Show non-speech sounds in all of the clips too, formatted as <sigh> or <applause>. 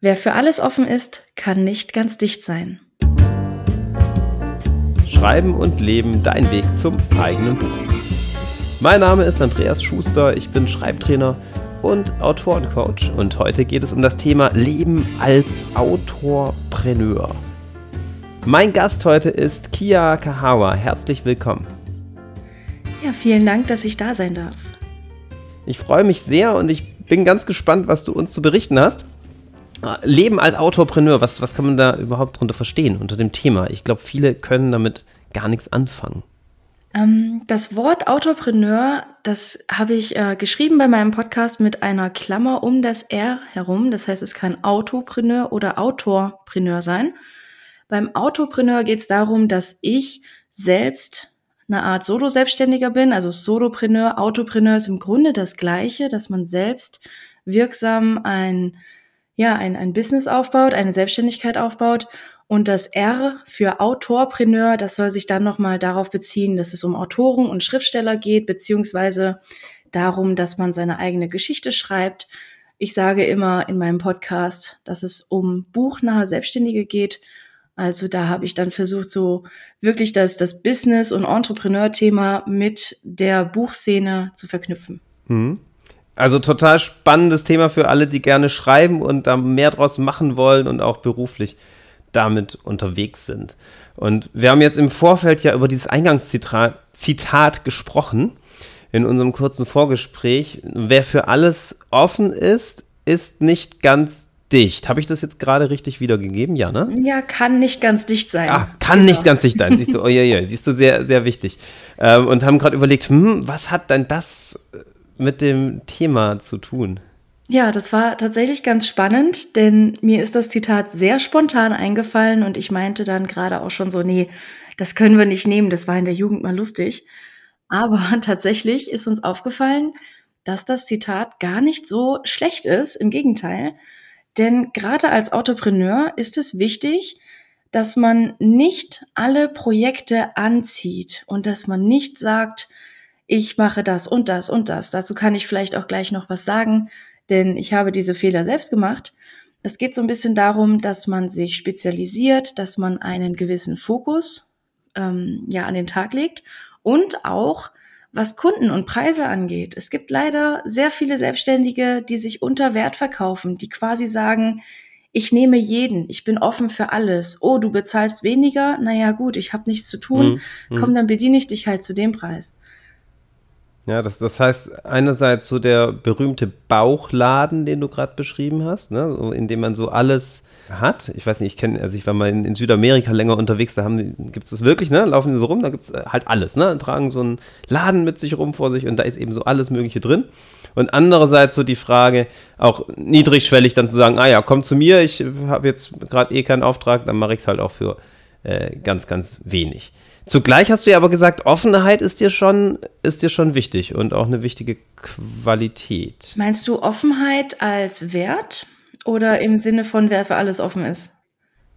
Wer für alles offen ist, kann nicht ganz dicht sein. Schreiben und Leben, dein Weg zum eigenen Buch. Mein Name ist Andreas Schuster, ich bin Schreibtrainer und Autorencoach und heute geht es um das Thema Leben als Autorpreneur. Mein Gast heute ist Kia Kahawa. Herzlich willkommen. Ja, vielen Dank, dass ich da sein darf. Ich freue mich sehr und ich bin ganz gespannt, was du uns zu berichten hast. Leben als Autorpreneur, was, was kann man da überhaupt drunter verstehen unter dem Thema? Ich glaube, viele können damit gar nichts anfangen. Ähm, das Wort Autorpreneur, das habe ich äh, geschrieben bei meinem Podcast mit einer Klammer um das R herum. Das heißt, es kann Autopreneur oder Autorpreneur sein. Beim Autopreneur geht es darum, dass ich selbst eine Art Solo-Selbstständiger bin. Also Solopreneur, Autopreneur ist im Grunde das Gleiche, dass man selbst wirksam ein ja, ein, ein Business aufbaut, eine Selbstständigkeit aufbaut. Und das R für Autorpreneur, das soll sich dann nochmal darauf beziehen, dass es um Autoren und Schriftsteller geht, beziehungsweise darum, dass man seine eigene Geschichte schreibt. Ich sage immer in meinem Podcast, dass es um buchnahe Selbstständige geht. Also da habe ich dann versucht, so wirklich das, das Business- und Entrepreneur-Thema mit der Buchszene zu verknüpfen. Mhm. Also total spannendes Thema für alle, die gerne schreiben und da mehr draus machen wollen und auch beruflich damit unterwegs sind. Und wir haben jetzt im Vorfeld ja über dieses Eingangszitat Zitat gesprochen in unserem kurzen Vorgespräch. Wer für alles offen ist, ist nicht ganz dicht. Habe ich das jetzt gerade richtig wiedergegeben? Ja, ne? Ja, kann nicht ganz dicht sein. Ah, kann genau. nicht ganz dicht sein. Siehst du, oh ja, ja, siehst du, sehr, sehr wichtig. Ähm, und haben gerade überlegt, hm, was hat denn das mit dem Thema zu tun? Ja, das war tatsächlich ganz spannend, denn mir ist das Zitat sehr spontan eingefallen und ich meinte dann gerade auch schon so, nee, das können wir nicht nehmen, das war in der Jugend mal lustig. Aber <laughs> tatsächlich ist uns aufgefallen, dass das Zitat gar nicht so schlecht ist, im Gegenteil. Denn gerade als Entrepreneur ist es wichtig, dass man nicht alle Projekte anzieht und dass man nicht sagt, ich mache das und das und das. Dazu kann ich vielleicht auch gleich noch was sagen, denn ich habe diese Fehler selbst gemacht. Es geht so ein bisschen darum, dass man sich spezialisiert, dass man einen gewissen Fokus ähm, ja an den Tag legt und auch was Kunden und Preise angeht. Es gibt leider sehr viele Selbstständige, die sich unter Wert verkaufen, die quasi sagen, ich nehme jeden, ich bin offen für alles. Oh, du bezahlst weniger? Naja gut, ich habe nichts zu tun. Mhm. Komm, dann bediene ich dich halt zu dem Preis. Ja, das, das heißt einerseits so der berühmte Bauchladen, den du gerade beschrieben hast, ne, so, in dem man so alles hat. Ich weiß nicht, ich kenne, also ich war mal in, in, Südamerika länger unterwegs, da gibt es das wirklich, ne? Laufen die so rum, da gibt es äh, halt alles, ne? Tragen so einen Laden mit sich rum vor sich und da ist eben so alles Mögliche drin. Und andererseits so die Frage, auch niedrigschwellig dann zu sagen, ah ja, komm zu mir, ich habe jetzt gerade eh keinen Auftrag, dann mache ich es halt auch für äh, ganz, ganz wenig. Zugleich hast du ja aber gesagt, Offenheit ist dir schon, ist dir schon wichtig und auch eine wichtige Qualität. Meinst du Offenheit als Wert oder im Sinne von, wer für alles offen ist?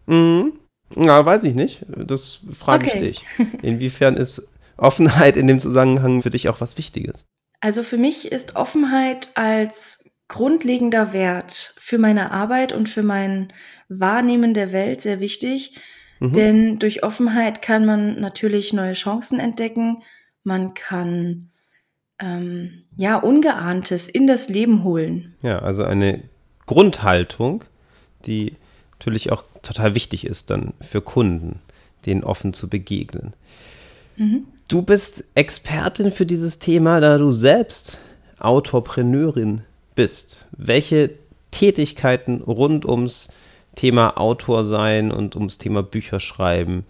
Mhm. Na, weiß ich nicht. Das frage okay. ich dich. Inwiefern ist Offenheit in dem Zusammenhang für dich auch was Wichtiges? Also für mich ist Offenheit als grundlegender Wert für meine Arbeit und für mein Wahrnehmen der Welt sehr wichtig Mhm. Denn durch Offenheit kann man natürlich neue Chancen entdecken. Man kann ähm, ja Ungeahntes in das Leben holen. Ja, also eine Grundhaltung, die natürlich auch total wichtig ist dann für Kunden, denen offen zu begegnen. Mhm. Du bist Expertin für dieses Thema, da du selbst Autorpreneurin bist. Welche Tätigkeiten rund ums Thema Autor sein und ums Thema Bücher schreiben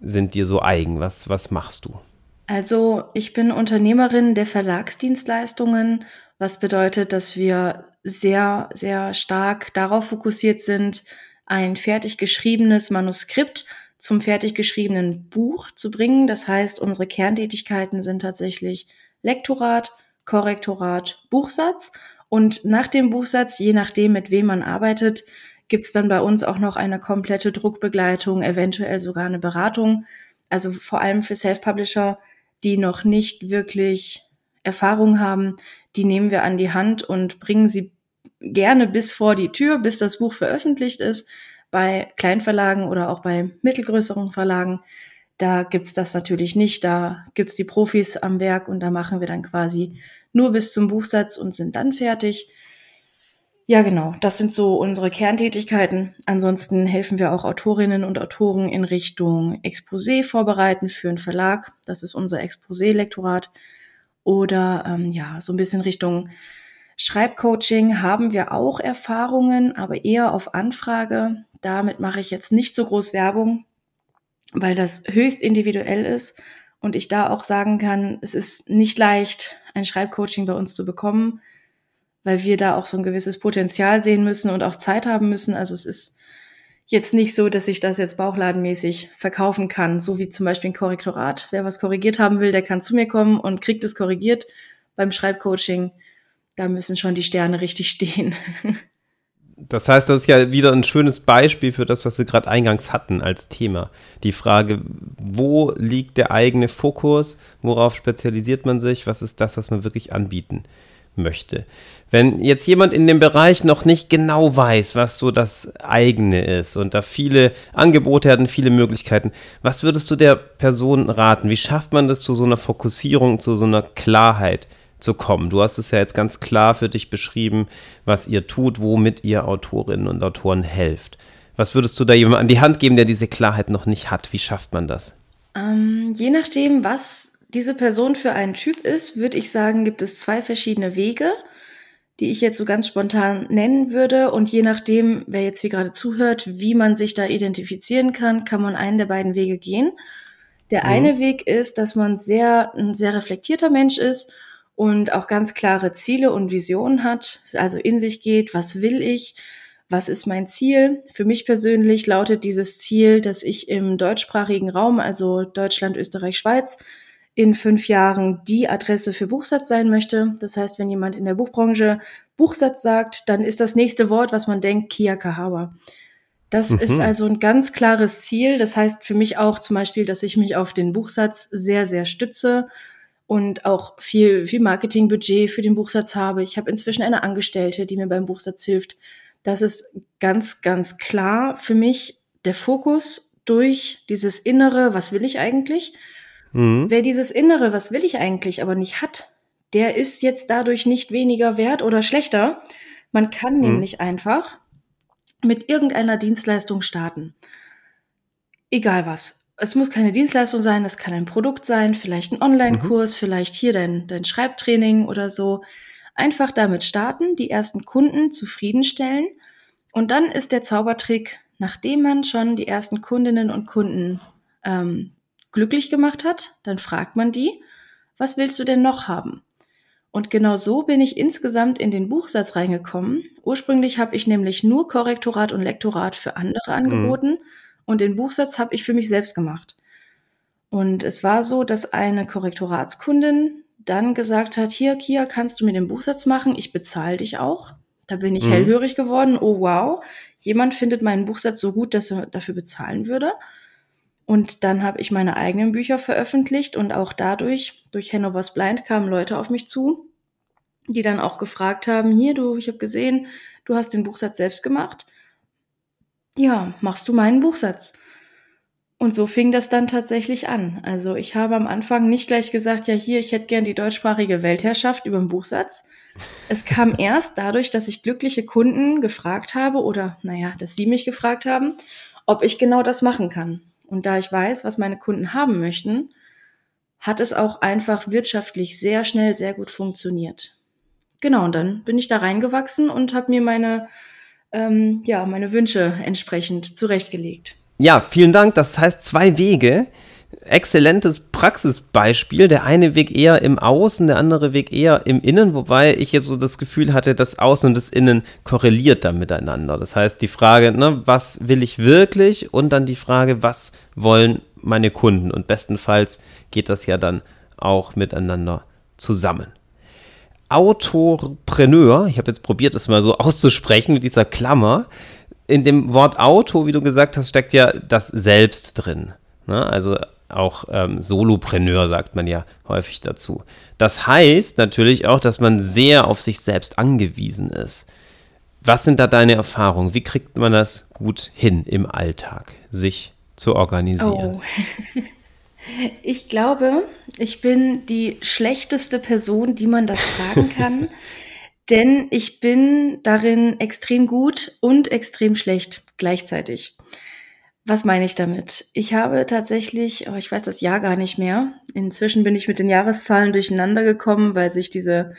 sind dir so eigen? Was, was machst du? Also ich bin Unternehmerin der Verlagsdienstleistungen, was bedeutet, dass wir sehr, sehr stark darauf fokussiert sind, ein fertig geschriebenes Manuskript zum fertig geschriebenen Buch zu bringen. Das heißt, unsere Kerntätigkeiten sind tatsächlich Lektorat, Korrektorat, Buchsatz. Und nach dem Buchsatz, je nachdem, mit wem man arbeitet, gibt's dann bei uns auch noch eine komplette Druckbegleitung, eventuell sogar eine Beratung. Also vor allem für Self-Publisher, die noch nicht wirklich Erfahrung haben, die nehmen wir an die Hand und bringen sie gerne bis vor die Tür, bis das Buch veröffentlicht ist. Bei Kleinverlagen oder auch bei mittelgrößeren Verlagen, da gibt's das natürlich nicht. Da gibt's die Profis am Werk und da machen wir dann quasi nur bis zum Buchsatz und sind dann fertig. Ja, genau. Das sind so unsere Kerntätigkeiten. Ansonsten helfen wir auch Autorinnen und Autoren in Richtung Exposé vorbereiten für einen Verlag. Das ist unser Exposé-Lektorat. Oder ähm, ja, so ein bisschen Richtung Schreibcoaching haben wir auch Erfahrungen, aber eher auf Anfrage. Damit mache ich jetzt nicht so groß Werbung, weil das höchst individuell ist und ich da auch sagen kann, es ist nicht leicht, ein Schreibcoaching bei uns zu bekommen weil wir da auch so ein gewisses Potenzial sehen müssen und auch Zeit haben müssen. Also es ist jetzt nicht so, dass ich das jetzt bauchladenmäßig verkaufen kann, so wie zum Beispiel ein Korrektorat. Wer was korrigiert haben will, der kann zu mir kommen und kriegt es korrigiert. Beim Schreibcoaching, da müssen schon die Sterne richtig <laughs> stehen. Das heißt, das ist ja wieder ein schönes Beispiel für das, was wir gerade eingangs hatten als Thema. Die Frage, wo liegt der eigene Fokus, worauf spezialisiert man sich, was ist das, was man wirklich anbieten möchte. Wenn jetzt jemand in dem Bereich noch nicht genau weiß, was so das eigene ist und da viele Angebote und viele Möglichkeiten, was würdest du der Person raten? Wie schafft man das zu so einer Fokussierung, zu so einer Klarheit zu kommen? Du hast es ja jetzt ganz klar für dich beschrieben, was ihr tut, womit ihr Autorinnen und Autoren helft. Was würdest du da jemandem an die Hand geben, der diese Klarheit noch nicht hat? Wie schafft man das? Ähm, je nachdem, was diese Person für einen Typ ist, würde ich sagen, gibt es zwei verschiedene Wege, die ich jetzt so ganz spontan nennen würde. Und je nachdem, wer jetzt hier gerade zuhört, wie man sich da identifizieren kann, kann man einen der beiden Wege gehen. Der mhm. eine Weg ist, dass man sehr, ein sehr reflektierter Mensch ist und auch ganz klare Ziele und Visionen hat, also in sich geht, was will ich, was ist mein Ziel? Für mich persönlich lautet dieses Ziel, dass ich im deutschsprachigen Raum, also Deutschland, Österreich, Schweiz, in fünf Jahren die Adresse für Buchsatz sein möchte. Das heißt, wenn jemand in der Buchbranche Buchsatz sagt, dann ist das nächste Wort, was man denkt, Kia Kahawa. Das mhm. ist also ein ganz klares Ziel. Das heißt für mich auch zum Beispiel, dass ich mich auf den Buchsatz sehr, sehr stütze und auch viel, viel Marketingbudget für den Buchsatz habe. Ich habe inzwischen eine Angestellte, die mir beim Buchsatz hilft. Das ist ganz, ganz klar für mich der Fokus durch dieses Innere, was will ich eigentlich? Mhm. Wer dieses Innere, was will ich eigentlich, aber nicht hat, der ist jetzt dadurch nicht weniger wert oder schlechter. Man kann mhm. nämlich einfach mit irgendeiner Dienstleistung starten. Egal was. Es muss keine Dienstleistung sein, es kann ein Produkt sein, vielleicht ein Online-Kurs, mhm. vielleicht hier dein, dein Schreibtraining oder so. Einfach damit starten, die ersten Kunden zufriedenstellen. Und dann ist der Zaubertrick, nachdem man schon die ersten Kundinnen und Kunden ähm, glücklich gemacht hat, dann fragt man die, was willst du denn noch haben? Und genau so bin ich insgesamt in den Buchsatz reingekommen. Ursprünglich habe ich nämlich nur Korrektorat und Lektorat für andere mhm. angeboten mhm. und den Buchsatz habe ich für mich selbst gemacht. Und es war so, dass eine Korrektoratskundin dann gesagt hat, hier, Kia, kannst du mir den Buchsatz machen? Ich bezahle dich auch. Da bin ich mhm. hellhörig geworden. Oh wow, jemand findet meinen Buchsatz so gut, dass er dafür bezahlen würde. Und dann habe ich meine eigenen Bücher veröffentlicht und auch dadurch, durch Hannovers Blind, kamen Leute auf mich zu, die dann auch gefragt haben, hier du, ich habe gesehen, du hast den Buchsatz selbst gemacht. Ja, machst du meinen Buchsatz? Und so fing das dann tatsächlich an. Also ich habe am Anfang nicht gleich gesagt, ja hier, ich hätte gern die deutschsprachige Weltherrschaft über den Buchsatz. Es kam <laughs> erst dadurch, dass ich glückliche Kunden gefragt habe oder naja, dass sie mich gefragt haben, ob ich genau das machen kann. Und da ich weiß, was meine Kunden haben möchten, hat es auch einfach wirtschaftlich sehr schnell, sehr gut funktioniert. Genau, und dann bin ich da reingewachsen und habe mir meine, ähm, ja, meine Wünsche entsprechend zurechtgelegt. Ja, vielen Dank. Das heißt zwei Wege exzellentes Praxisbeispiel. Der eine Weg eher im Außen, der andere Weg eher im Innen, wobei ich jetzt so das Gefühl hatte, das Außen und das Innen korreliert dann miteinander. Das heißt, die Frage, ne, was will ich wirklich? Und dann die Frage, was wollen meine Kunden? Und bestenfalls geht das ja dann auch miteinander zusammen. Autorpreneur, ich habe jetzt probiert, das mal so auszusprechen mit dieser Klammer. In dem Wort Auto, wie du gesagt hast, steckt ja das Selbst drin. Ne? Also auch ähm, Solopreneur sagt man ja häufig dazu. Das heißt natürlich auch, dass man sehr auf sich selbst angewiesen ist. Was sind da deine Erfahrungen? Wie kriegt man das gut hin im Alltag, sich zu organisieren? Oh. <laughs> Ich glaube, ich bin die schlechteste Person, die man das fragen <laughs> kann, denn ich bin darin extrem gut und extrem schlecht gleichzeitig. Was meine ich damit? Ich habe tatsächlich, oh, ich weiß das Jahr gar nicht mehr. Inzwischen bin ich mit den Jahreszahlen durcheinander gekommen, weil sich diese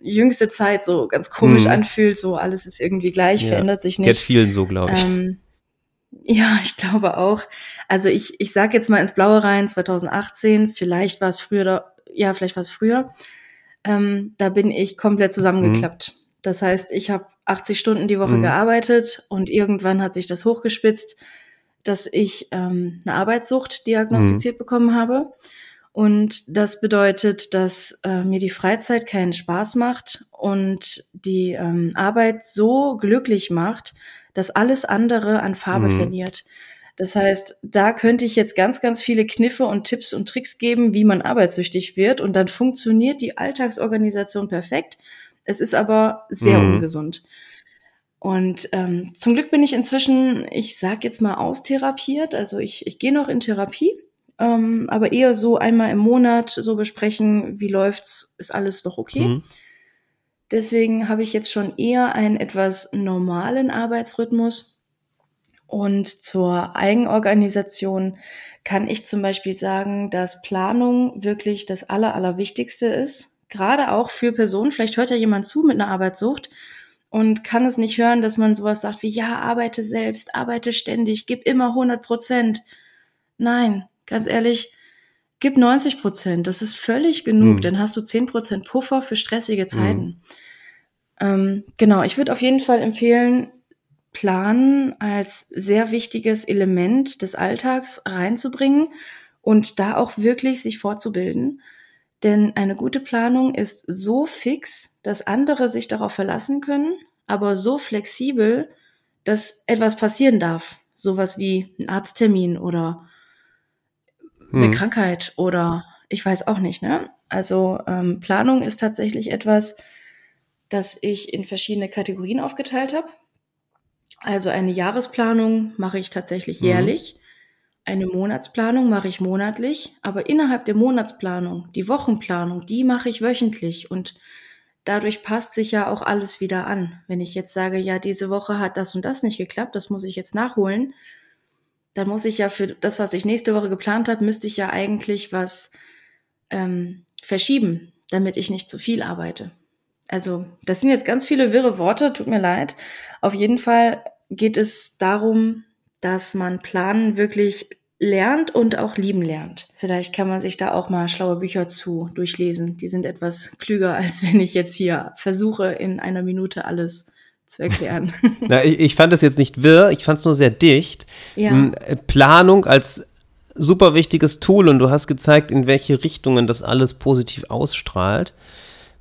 jüngste Zeit so ganz komisch hm. anfühlt. So alles ist irgendwie gleich, ja. verändert sich nicht. Geht vielen so, glaube ich. Ähm, ja, ich glaube auch. Also ich, ich sage jetzt mal ins Blaue rein, 2018, vielleicht war es früher, ja, vielleicht war es früher. Ähm, da bin ich komplett zusammengeklappt. Mhm. Das heißt, ich habe 80 Stunden die Woche mhm. gearbeitet und irgendwann hat sich das hochgespitzt, dass ich ähm, eine Arbeitssucht diagnostiziert mhm. bekommen habe. Und das bedeutet, dass äh, mir die Freizeit keinen Spaß macht und die ähm, Arbeit so glücklich macht, dass alles andere an Farbe mhm. verliert. Das heißt, da könnte ich jetzt ganz, ganz viele Kniffe und Tipps und Tricks geben, wie man arbeitssüchtig wird. Und dann funktioniert die Alltagsorganisation perfekt. Es ist aber sehr mhm. ungesund. Und ähm, zum Glück bin ich inzwischen, ich sag jetzt mal, austherapiert. Also ich, ich gehe noch in Therapie, ähm, aber eher so einmal im Monat so besprechen, wie läuft's, ist alles doch okay. Mhm. Deswegen habe ich jetzt schon eher einen etwas normalen Arbeitsrhythmus. Und zur Eigenorganisation kann ich zum Beispiel sagen, dass Planung wirklich das Aller, Allerwichtigste ist. Gerade auch für Personen. Vielleicht hört ja jemand zu mit einer Arbeitssucht und kann es nicht hören, dass man sowas sagt wie, ja, arbeite selbst, arbeite ständig, gib immer 100 Prozent. Nein, ganz ehrlich, gib 90 Prozent. Das ist völlig genug. Hm. Dann hast du 10 Prozent Puffer für stressige Zeiten. Hm. Ähm, genau, ich würde auf jeden Fall empfehlen, Planen als sehr wichtiges Element des Alltags reinzubringen und da auch wirklich sich fortzubilden. Denn eine gute Planung ist so fix, dass andere sich darauf verlassen können, aber so flexibel, dass etwas passieren darf. Sowas wie ein Arzttermin oder eine hm. Krankheit oder ich weiß auch nicht, ne? Also ähm, Planung ist tatsächlich etwas, das ich in verschiedene Kategorien aufgeteilt habe. Also eine Jahresplanung mache ich tatsächlich mhm. Eine Monatsplanung mache ich monatlich, aber innerhalb der Monatsplanung, die Wochenplanung, die mache ich wöchentlich und dadurch passt sich ja auch alles wieder an. Wenn ich jetzt sage, ja, diese Woche hat das und das nicht geklappt, das muss ich jetzt nachholen, dann muss ich ja für das, was ich nächste Woche geplant habe, müsste ich ja eigentlich was ähm, verschieben, damit ich nicht zu viel arbeite. Also, das sind jetzt ganz viele wirre Worte, tut mir leid. Auf jeden Fall geht es darum, dass man Planen wirklich lernt und auch lieben lernt. Vielleicht kann man sich da auch mal schlaue Bücher zu durchlesen. Die sind etwas klüger, als wenn ich jetzt hier versuche, in einer Minute alles zu erklären. <laughs> Na, ich, ich fand das jetzt nicht wirr, ich fand es nur sehr dicht. Ja. Äh, Planung als super wichtiges Tool und du hast gezeigt, in welche Richtungen das alles positiv ausstrahlt.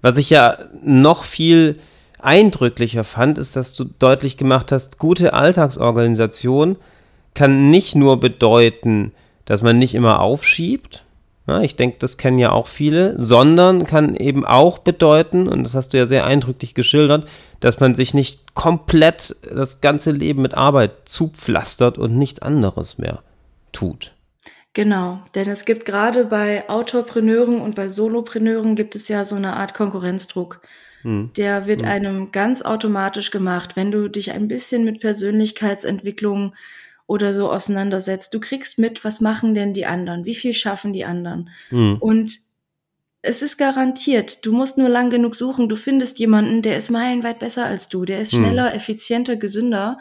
Was ich ja noch viel eindrücklicher fand, ist, dass du deutlich gemacht hast, gute Alltagsorganisation kann nicht nur bedeuten, dass man nicht immer aufschiebt, ja, ich denke, das kennen ja auch viele, sondern kann eben auch bedeuten, und das hast du ja sehr eindrücklich geschildert, dass man sich nicht komplett das ganze Leben mit Arbeit zupflastert und nichts anderes mehr tut. Genau, denn es gibt gerade bei Autorpreneuren und bei Solopreneuren gibt es ja so eine Art Konkurrenzdruck. Hm. Der wird hm. einem ganz automatisch gemacht, wenn du dich ein bisschen mit Persönlichkeitsentwicklung oder so auseinandersetzt. Du kriegst mit, was machen denn die anderen? Wie viel schaffen die anderen? Hm. Und es ist garantiert, du musst nur lang genug suchen, du findest jemanden, der ist meilenweit besser als du, der ist hm. schneller, effizienter, gesünder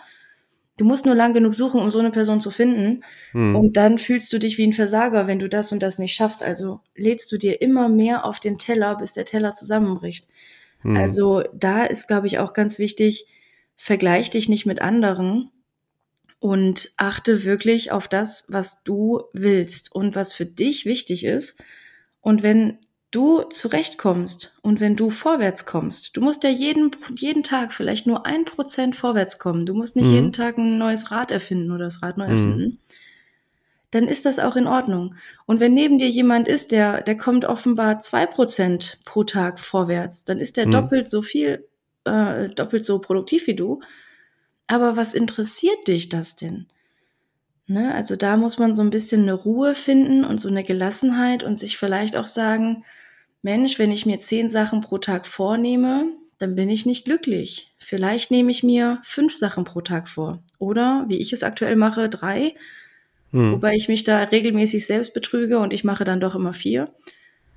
Du musst nur lang genug suchen, um so eine Person zu finden. Hm. Und dann fühlst du dich wie ein Versager, wenn du das und das nicht schaffst. Also lädst du dir immer mehr auf den Teller, bis der Teller zusammenbricht. Hm. Also da ist, glaube ich, auch ganz wichtig, vergleich dich nicht mit anderen und achte wirklich auf das, was du willst und was für dich wichtig ist. Und wenn du zurechtkommst und wenn du vorwärts kommst, du musst ja jeden, jeden Tag vielleicht nur ein Prozent vorwärts kommen, du musst nicht mhm. jeden Tag ein neues Rad erfinden oder das Rad neu mhm. erfinden, dann ist das auch in Ordnung. Und wenn neben dir jemand ist, der, der kommt offenbar zwei Prozent pro Tag vorwärts, dann ist der mhm. doppelt so viel äh, doppelt so produktiv wie du. Aber was interessiert dich das denn? Ne? Also da muss man so ein bisschen eine Ruhe finden und so eine Gelassenheit und sich vielleicht auch sagen, Mensch, wenn ich mir zehn Sachen pro Tag vornehme, dann bin ich nicht glücklich. Vielleicht nehme ich mir fünf Sachen pro Tag vor. Oder, wie ich es aktuell mache, drei. Hm. Wobei ich mich da regelmäßig selbst betrüge und ich mache dann doch immer vier.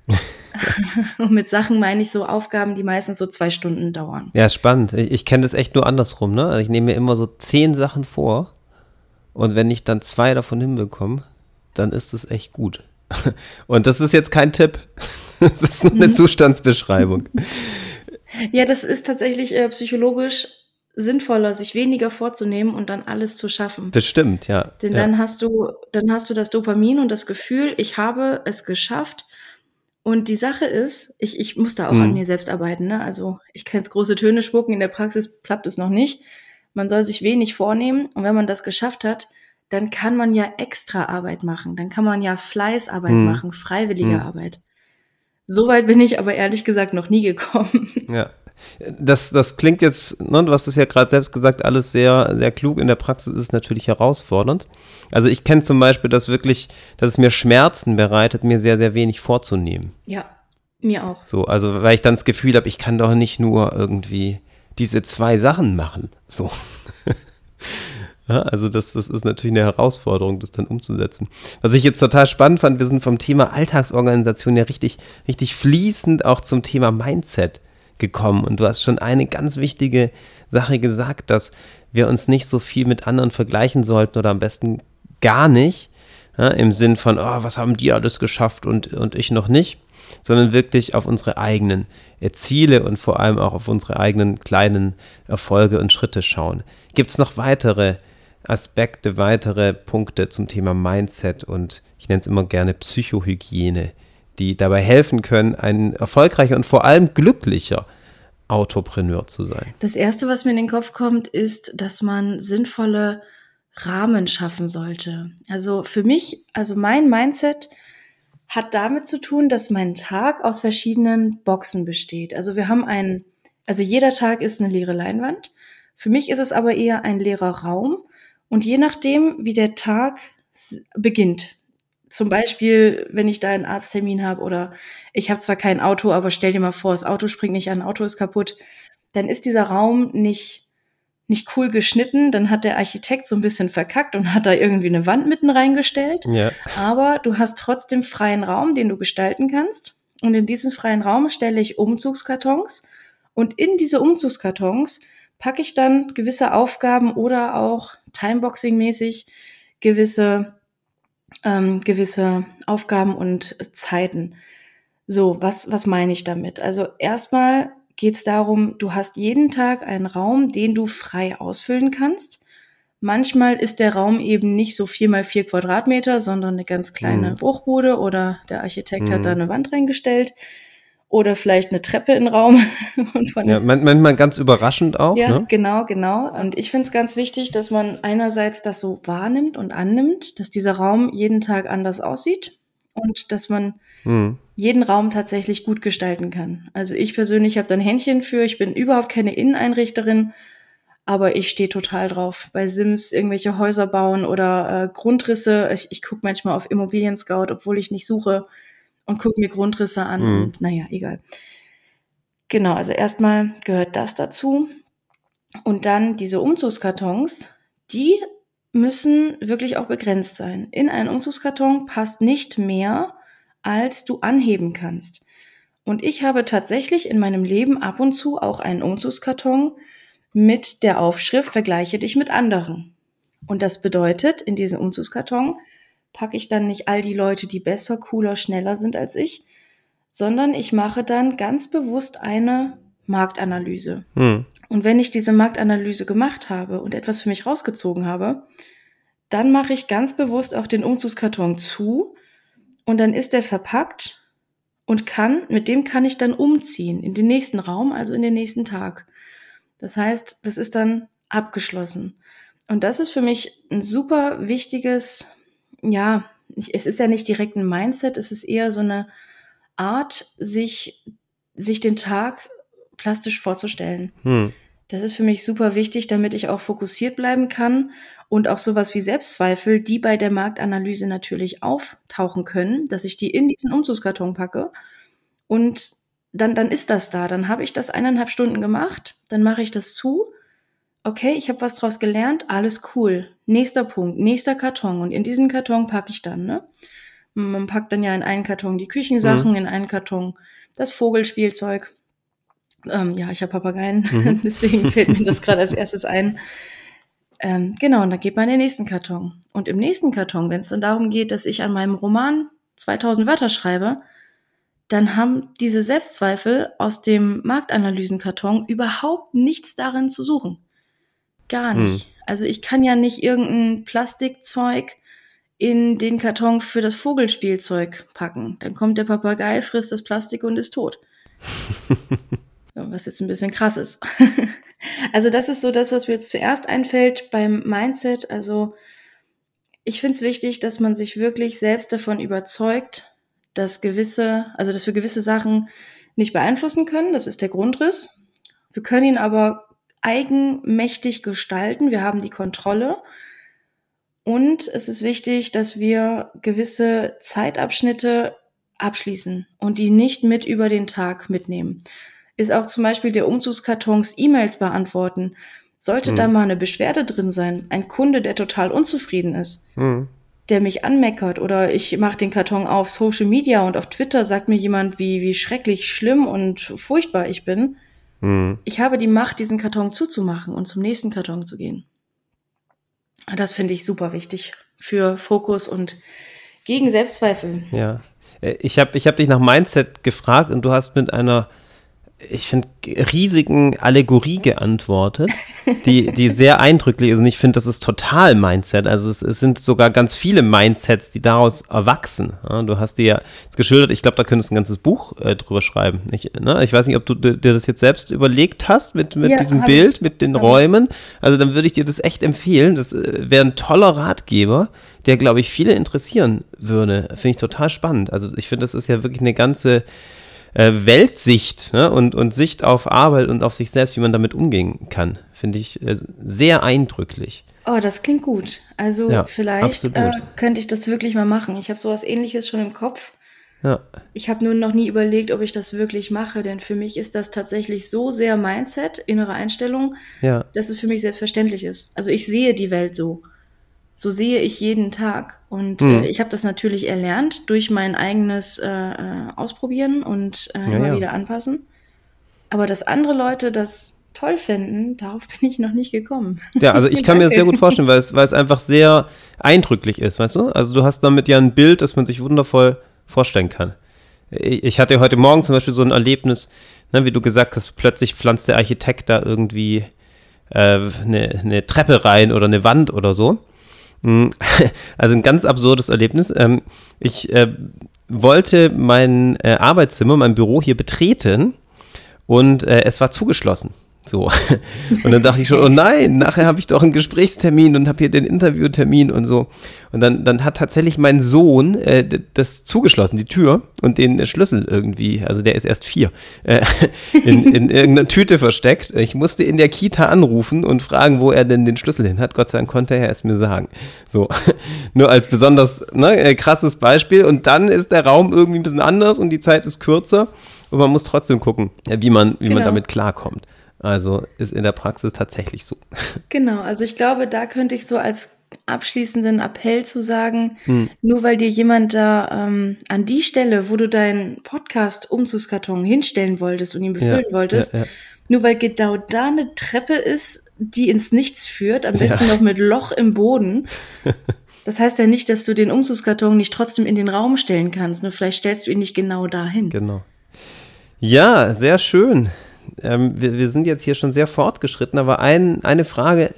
<laughs> <laughs> und mit Sachen meine ich so Aufgaben, die meistens so zwei Stunden dauern. Ja, spannend. Ich, ich kenne das echt nur andersrum. Ne? Also ich nehme mir immer so zehn Sachen vor und wenn ich dann zwei davon hinbekomme, dann ist es echt gut. <laughs> Und das ist jetzt kein Tipp. <laughs> Das ist nur eine mhm. Zustandsbeschreibung. Ja, das ist tatsächlich äh, psychologisch sinnvoller, sich weniger vorzunehmen und dann alles zu schaffen. Bestimmt, ja. Denn ja. dann hast du, dann hast du das Dopamin und das Gefühl, ich habe es geschafft. Und die Sache ist, ich, ich muss da auch mhm. an mir selbst arbeiten. Ne? Also ich kann jetzt große Töne spucken, in der Praxis klappt es noch nicht. Man soll sich wenig vornehmen und wenn man das geschafft hat, dann kann man ja extra Arbeit machen. Dann kann man ja Fleißarbeit hm. machen, freiwillige hm. Arbeit. Soweit bin ich aber ehrlich gesagt noch nie gekommen. Ja. Das, das klingt jetzt, ne, du hast es ja gerade selbst gesagt, alles sehr, sehr klug. In der Praxis ist es natürlich herausfordernd. Also ich kenne zum Beispiel das wirklich, dass es mir Schmerzen bereitet, mir sehr, sehr wenig vorzunehmen. Ja, mir auch. So, also weil ich dann das Gefühl habe, ich kann doch nicht nur irgendwie diese zwei Sachen machen. So. <laughs> ja, also das, das ist natürlich eine Herausforderung, das dann umzusetzen. Was ich jetzt total spannend fand, wir sind vom Thema Alltagsorganisation ja richtig, richtig fließend auch zum Thema Mindset gekommen. Und du hast schon eine ganz wichtige Sache gesagt, dass wir uns nicht so viel mit anderen vergleichen sollten oder am besten gar nicht. Ja, Im Sinn von, oh, was haben die alles geschafft und, und ich noch nicht sondern wirklich auf unsere eigenen äh, Ziele und vor allem auch auf unsere eigenen kleinen Erfolge und Schritte schauen. Gibt es noch weitere Aspekte, weitere Punkte zum Thema Mindset und ich nenne es immer gerne Psychohygiene, die dabei helfen können, ein erfolgreicher und vor allem glücklicher Autopreneur zu sein? Das Erste, was mir in den Kopf kommt, ist, dass man sinnvolle Rahmen schaffen sollte. Also für mich, also mein Mindset hat damit zu tun, dass mein Tag aus verschiedenen Boxen besteht. Also wir haben einen, also jeder Tag ist eine leere Leinwand. Für mich ist es aber eher ein leerer Raum. Und je nachdem, wie der Tag beginnt, zum Beispiel, wenn ich da einen Arzttermin habe oder ich habe zwar kein Auto, aber stell dir mal vor, das Auto springt nicht an, Auto ist kaputt, dann ist dieser Raum nicht nicht cool geschnitten, dann hat der Architekt so ein bisschen verkackt und hat da irgendwie eine Wand mitten reingestellt. Ja. Aber du hast trotzdem freien Raum, den du gestalten kannst. Und in diesen freien Raum stelle ich Umzugskartons. Und in diese Umzugskartons packe ich dann gewisse Aufgaben oder auch Timeboxing-mäßig gewisse, ähm, gewisse Aufgaben und Zeiten. So, was, was meine ich damit? Also erstmal geht es darum, du hast jeden Tag einen Raum, den du frei ausfüllen kannst. Manchmal ist der Raum eben nicht so vier mal vier Quadratmeter, sondern eine ganz kleine mhm. Bruchbude oder der Architekt mhm. hat da eine Wand reingestellt oder vielleicht eine Treppe in den Raum. <laughs> Und von ja, manchmal ganz überraschend auch. Ja, ne? genau, genau. Und ich finde es ganz wichtig, dass man einerseits das so wahrnimmt und annimmt, dass dieser Raum jeden Tag anders aussieht und dass man mhm. jeden Raum tatsächlich gut gestalten kann. Also ich persönlich habe da ein Händchen für, ich bin überhaupt keine Inneneinrichterin, aber ich stehe total drauf. Bei Sims irgendwelche Häuser bauen oder äh, Grundrisse. Ich, ich gucke manchmal auf Immobilien Scout, obwohl ich nicht suche und gucke mir Grundrisse an. Mhm. Und, naja, egal. Genau, also erstmal gehört das dazu. Und dann diese Umzugskartons, die müssen wirklich auch begrenzt sein. In einen Umzugskarton passt nicht mehr, als du anheben kannst. Und ich habe tatsächlich in meinem Leben ab und zu auch einen Umzugskarton mit der Aufschrift Vergleiche dich mit anderen. Und das bedeutet, in diesen Umzugskarton packe ich dann nicht all die Leute, die besser, cooler, schneller sind als ich, sondern ich mache dann ganz bewusst eine Marktanalyse. Hm. Und wenn ich diese Marktanalyse gemacht habe und etwas für mich rausgezogen habe, dann mache ich ganz bewusst auch den Umzugskarton zu und dann ist er verpackt und kann, mit dem kann ich dann umziehen in den nächsten Raum, also in den nächsten Tag. Das heißt, das ist dann abgeschlossen. Und das ist für mich ein super wichtiges, ja, es ist ja nicht direkt ein Mindset, es ist eher so eine Art, sich, sich den Tag plastisch vorzustellen. Hm. Das ist für mich super wichtig, damit ich auch fokussiert bleiben kann und auch sowas wie Selbstzweifel, die bei der Marktanalyse natürlich auftauchen können, dass ich die in diesen Umzugskarton packe und dann, dann ist das da. Dann habe ich das eineinhalb Stunden gemacht, dann mache ich das zu. Okay, ich habe was draus gelernt, alles cool. Nächster Punkt, nächster Karton. Und in diesen Karton packe ich dann, ne? Man packt dann ja in einen Karton die Küchensachen, mhm. in einen Karton das Vogelspielzeug. Ähm, ja, ich habe Papageien, mhm. <laughs> deswegen fällt mir das gerade als <laughs> erstes ein. Ähm, genau, und dann geht man in den nächsten Karton. Und im nächsten Karton, wenn es dann darum geht, dass ich an meinem Roman 2000 Wörter schreibe, dann haben diese Selbstzweifel aus dem Marktanalysenkarton überhaupt nichts darin zu suchen. Gar nicht. Hm. Also ich kann ja nicht irgendein Plastikzeug in den Karton für das Vogelspielzeug packen. Dann kommt der Papagei, frisst das Plastik und ist tot. <laughs> was jetzt ein bisschen krass ist. <laughs> also das ist so das, was mir jetzt zuerst einfällt beim Mindset. Also ich finde es wichtig, dass man sich wirklich selbst davon überzeugt, dass gewisse, also dass wir gewisse Sachen nicht beeinflussen können. Das ist der Grundriss. Wir können ihn aber eigenmächtig gestalten. Wir haben die Kontrolle. Und es ist wichtig, dass wir gewisse Zeitabschnitte abschließen und die nicht mit über den Tag mitnehmen ist auch zum Beispiel der Umzugskartons E-Mails beantworten. Sollte mhm. da mal eine Beschwerde drin sein, ein Kunde, der total unzufrieden ist, mhm. der mich anmeckert oder ich mache den Karton auf Social Media und auf Twitter sagt mir jemand, wie, wie schrecklich schlimm und furchtbar ich bin. Mhm. Ich habe die Macht, diesen Karton zuzumachen und zum nächsten Karton zu gehen. Das finde ich super wichtig für Fokus und gegen Selbstzweifel. Ja. Äh, ich habe ich hab dich nach Mindset gefragt und du hast mit einer ich finde, riesigen Allegorie geantwortet, die, die sehr eindrücklich ist. Und ich finde, das ist total Mindset. Also es, es, sind sogar ganz viele Mindsets, die daraus erwachsen. Ja, du hast dir ja jetzt geschildert, ich glaube, da könntest du ein ganzes Buch äh, drüber schreiben. Ich, ne? ich weiß nicht, ob du dir das jetzt selbst überlegt hast mit, mit ja, diesem Bild, ich, mit den Räumen. Also dann würde ich dir das echt empfehlen. Das äh, wäre ein toller Ratgeber, der, glaube ich, viele interessieren würde. Finde ich total spannend. Also ich finde, das ist ja wirklich eine ganze äh, Weltsicht ne? und, und Sicht auf Arbeit und auf sich selbst, wie man damit umgehen kann. Finde ich äh, sehr eindrücklich. Oh, das klingt gut. Also ja, vielleicht äh, könnte ich das wirklich mal machen. Ich habe sowas ähnliches schon im Kopf. Ja. Ich habe nur noch nie überlegt, ob ich das wirklich mache, denn für mich ist das tatsächlich so sehr Mindset, innere Einstellung, ja. dass es für mich selbstverständlich ist. Also ich sehe die Welt so so sehe ich jeden Tag. Und mhm. äh, ich habe das natürlich erlernt durch mein eigenes äh, äh, Ausprobieren und äh, ja, immer ja. wieder anpassen. Aber dass andere Leute das toll finden, darauf <laughs> bin ich noch nicht gekommen. Ja, also ich <laughs> kann mir das sehr gut vorstellen, weil es, weil es einfach sehr eindrücklich ist, weißt du? Also du hast damit ja ein Bild, das man sich wundervoll vorstellen kann. Ich hatte heute Morgen zum Beispiel so ein Erlebnis, ne, wie du gesagt hast, plötzlich pflanzt der Architekt da irgendwie äh, eine, eine Treppe rein oder eine Wand oder so. Hm, <laughs> also ein ganz absurdes Erlebnis. Ähm, ich äh, wollte mein äh, Arbeitszimmer, mein Büro hier betreten und äh, es war zugeschlossen. So. Und dann dachte ich schon, oh nein, nachher habe ich doch einen Gesprächstermin und habe hier den Interviewtermin und so. Und dann, dann hat tatsächlich mein Sohn äh, das zugeschlossen, die Tür und den Schlüssel irgendwie, also der ist erst vier, äh, in, in irgendeiner Tüte versteckt. Ich musste in der Kita anrufen und fragen, wo er denn den Schlüssel hin hat. Gott sei Dank konnte er es mir sagen. So. <laughs> Nur als besonders ne, äh, krasses Beispiel. Und dann ist der Raum irgendwie ein bisschen anders und die Zeit ist kürzer. Und man muss trotzdem gucken, wie man, wie genau. man damit klarkommt. Also ist in der Praxis tatsächlich so. <laughs> Genau, also ich glaube, da könnte ich so als abschließenden Appell zu sagen, hm. nur weil dir jemand da ähm, an die Stelle, wo du deinen Podcast-Umzugskarton hinstellen wolltest und ihn befüllen ja, wolltest, ja, ja. nur weil genau da eine Treppe ist, die ins Nichts führt, am besten noch mit Loch im Boden. <laughs> Das heißt ja nicht, dass du den Umzugskarton nicht trotzdem in den Raum stellen kannst, nur vielleicht stellst du ihn nicht genau dahin. Genau. Ja, sehr schön ähm, wir, wir, sind jetzt hier schon sehr fortgeschritten, aber ein, eine Frage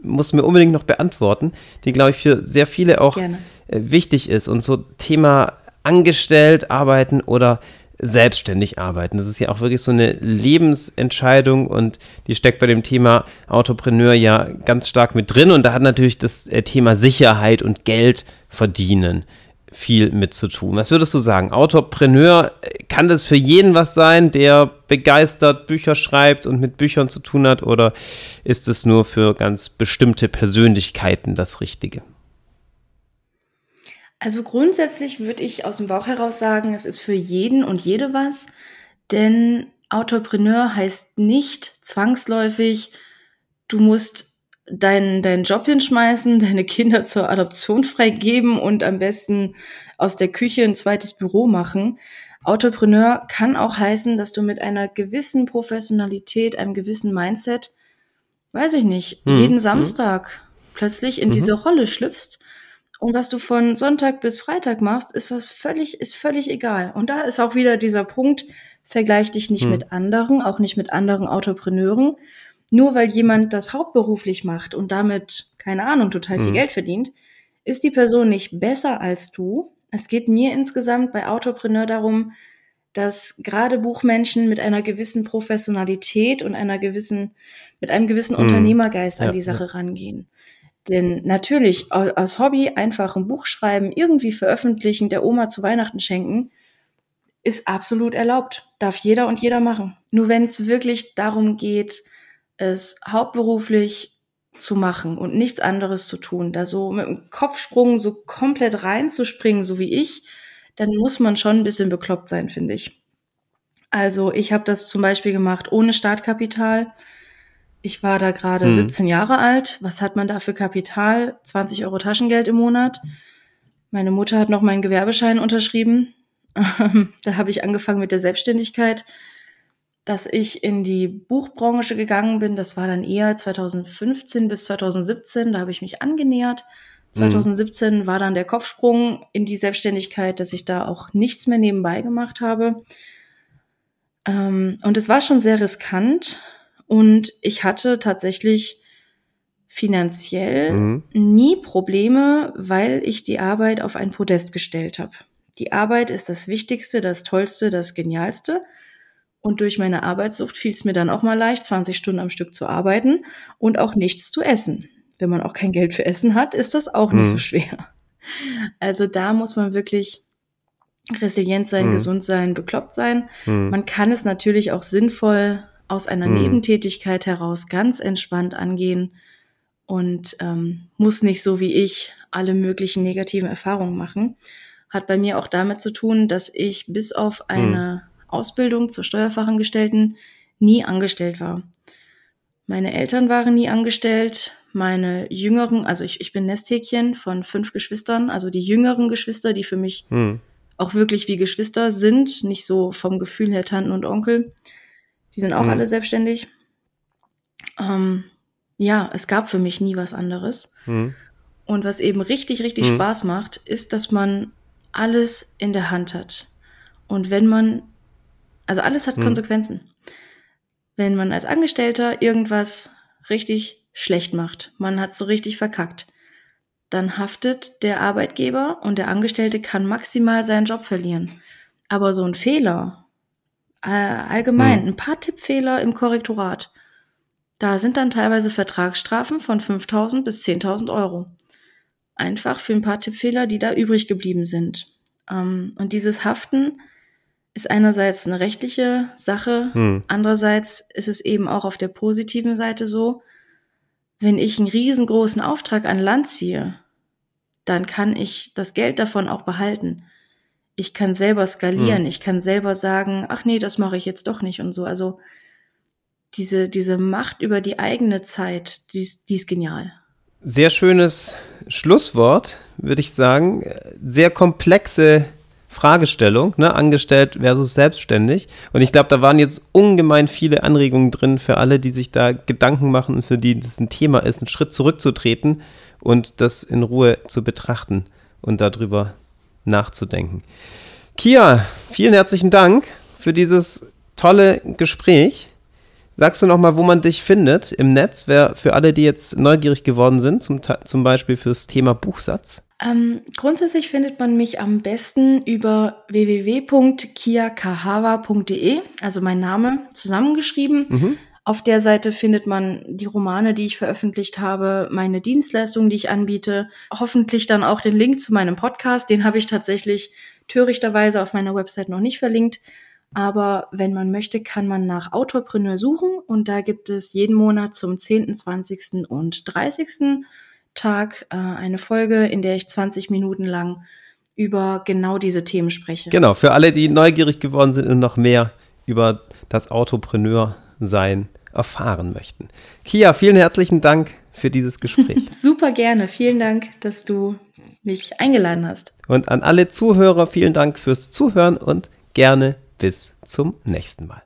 muss mir unbedingt noch beantworten, die, glaube ich, für sehr viele auch äh, wichtig ist. Und so Thema angestellt arbeiten oder selbstständig arbeiten. Das ist ja auch wirklich so eine Lebensentscheidung und die steckt bei dem Thema Autopreneur ja ganz stark mit drin. Und da hat natürlich das äh, Thema Sicherheit und Geld verdienen viel mit zu tun. Was würdest du sagen? Autopreneur, kann das für jeden was sein, der begeistert Bücher schreibt und mit Büchern zu tun hat, oder ist es nur für ganz bestimmte Persönlichkeiten das Richtige? Also grundsätzlich würde ich aus dem Bauch heraus sagen, es ist für jeden und jede was, denn Autopreneur heißt nicht zwangsläufig, du musst deinen, deinen Job hinschmeißen, deine Kinder zur Adoption freigeben und am besten aus der Küche ein zweites Büro machen. Autopreneur kann auch heißen, dass du mit einer gewissen Professionalität, einem gewissen Mindset, weiß ich nicht, mhm. jeden hm. Samstag mhm. plötzlich in mhm. diese Rolle schlüpfst. Und was du von Sonntag bis Freitag machst, ist was völlig, ist völlig egal. Und da ist auch wieder dieser Punkt, vergleich dich nicht hm. mit anderen, auch nicht mit anderen Autopreneuren. Nur weil jemand das hauptberuflich macht und damit, keine Ahnung, total viel hm. Geld verdient, ist die Person nicht besser als du. Es geht mir insgesamt bei Autopreneur darum, dass gerade Buchmenschen mit einer gewissen Professionalität und einer gewissen, mit einem gewissen hm. Unternehmergeist ja, an die Sache ja. rangehen. Denn natürlich aus Hobby einfach ein Buch schreiben, irgendwie veröffentlichen, der Oma zu Weihnachten schenken, ist absolut erlaubt. Darf jeder und jeder machen. Nur wenn es wirklich darum geht, es hauptberuflich zu machen und nichts anderes zu tun, da so mit dem Kopfsprung so komplett reinzuspringen, so wie ich, dann muss man schon ein bisschen bekloppt sein, finde ich. Also ich habe das zum Beispiel gemacht ohne Startkapital. Ich war da gerade hm. 17 Jahre alt. Was hat man da für Kapital? 20 Euro Taschengeld im Monat. Meine Mutter hat noch meinen Gewerbeschein unterschrieben. <laughs> da habe ich angefangen mit der Selbstständigkeit, dass ich in die Buchbranche gegangen bin. Das war dann eher 2015 bis 2017. Da habe ich mich angenähert. 2017 mhm. war dann der Kopfsprung in die Selbstständigkeit, dass ich da auch nichts mehr nebenbei gemacht habe. Ähm, und es war schon sehr riskant. Und ich hatte tatsächlich finanziell mhm. nie Probleme, weil ich die Arbeit auf ein Podest gestellt habe. Die Arbeit ist das Wichtigste, das Tollste, das Genialste. Und durch meine Arbeitssucht fiel es mir dann auch mal leicht, 20 Stunden am Stück zu arbeiten und auch nichts zu essen. Wenn man auch kein Geld für Essen hat, ist das auch nicht mhm. so schwer. Also da muss man wirklich resilient sein, mhm. gesund sein, bekloppt sein. Mhm. Man kann es natürlich auch sinnvoll aus einer mhm. Nebentätigkeit heraus ganz entspannt angehen und ähm, muss nicht so wie ich alle möglichen negativen Erfahrungen machen hat bei mir auch damit zu tun, dass ich bis auf hm. eine. Ausbildung zur Steuerfachangestellten nie angestellt war. Meine Eltern waren nie angestellt. Meine jüngeren, also ich, ich bin Nesthäkchen von fünf Geschwistern, also die jüngeren Geschwister, die für mich hm. auch wirklich wie Geschwister sind, nicht so vom Gefühl her Tanten und Onkel. Die sind auch hm. alle selbstständig. Ähm, ja, es gab für mich nie was anderes. Hm. Und was eben richtig, richtig hm. Spaß macht, ist, dass man alles in der Hand hat. Und wenn man, also alles hat hm. Konsequenzen. Wenn man als Angestellter irgendwas richtig schlecht macht, man hat so richtig verkackt, dann haftet der Arbeitgeber und der Angestellte kann maximal seinen Job verlieren. Aber so ein Fehler, äh, allgemein, hm. ein paar Tippfehler im Korrektorat, da sind dann teilweise Vertragsstrafen von 5.000 bis 10.000 Euro einfach für ein paar Tippfehler, die da übrig geblieben sind. Ähm, und dieses Haften ist einerseits eine rechtliche Sache, hm. andererseits ist es eben auch auf der positiven Seite so, wenn ich einen riesengroßen Auftrag an Land ziehe, dann kann ich das Geld davon auch behalten. Ich kann selber skalieren, hm. ich kann selber sagen, ach nee, das mache ich jetzt doch nicht und so. Also diese, diese Macht über die eigene Zeit, die ist, die ist genial. Sehr schönes Schlusswort, würde ich sagen. Sehr komplexe Fragestellung, ne? angestellt versus selbstständig. Und ich glaube, da waren jetzt ungemein viele Anregungen drin für alle, die sich da Gedanken machen und für die das ein Thema ist, einen Schritt zurückzutreten und das in Ruhe zu betrachten und darüber nachzudenken. Kia, vielen herzlichen Dank für dieses tolle Gespräch. Sagst du noch mal, wo man dich findet im Netz, wer, für alle, die jetzt neugierig geworden sind, zum, zum Beispiel fürs Thema Buchsatz? Ähm, grundsätzlich findet man mich am besten über www.kiakahawa.de, also mein Name zusammengeschrieben. Mhm. Auf der Seite findet man die Romane, die ich veröffentlicht habe, meine Dienstleistungen, die ich anbiete, hoffentlich dann auch den Link zu meinem Podcast. Den habe ich tatsächlich törichterweise auf meiner Website noch nicht verlinkt. Aber wenn man möchte, kann man nach Autorpreneur suchen und da gibt es jeden Monat zum 10., 20. und 30. Tag äh, eine Folge, in der ich 20 Minuten lang über genau diese Themen spreche. Genau, für alle, die neugierig geworden sind und noch mehr über das Autopreneur-Sein erfahren möchten. Kia, vielen herzlichen Dank für dieses Gespräch. <laughs> Super gerne. Vielen Dank, dass du mich eingeladen hast. Und an alle Zuhörer vielen Dank fürs Zuhören und gerne bis zum nächsten Mal.